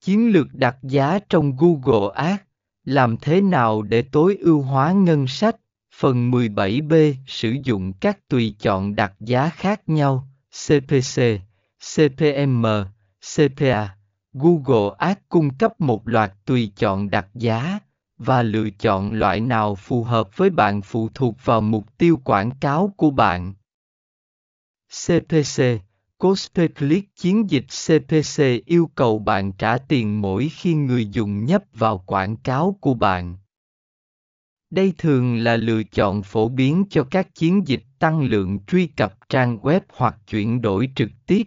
Chiến lược đặt giá trong Google Ads, làm thế nào để tối ưu hóa ngân sách? Phần 17b sử dụng các tùy chọn đặt giá khác nhau, CPC, CPM, CPA. Google Ads cung cấp một loạt tùy chọn đặt giá và lựa chọn loại nào phù hợp với bạn phụ thuộc vào mục tiêu quảng cáo của bạn. CPC Cost per click chiến dịch CPC yêu cầu bạn trả tiền mỗi khi người dùng nhấp vào quảng cáo của bạn. Đây thường là lựa chọn phổ biến cho các chiến dịch tăng lượng truy cập trang web hoặc chuyển đổi trực tiếp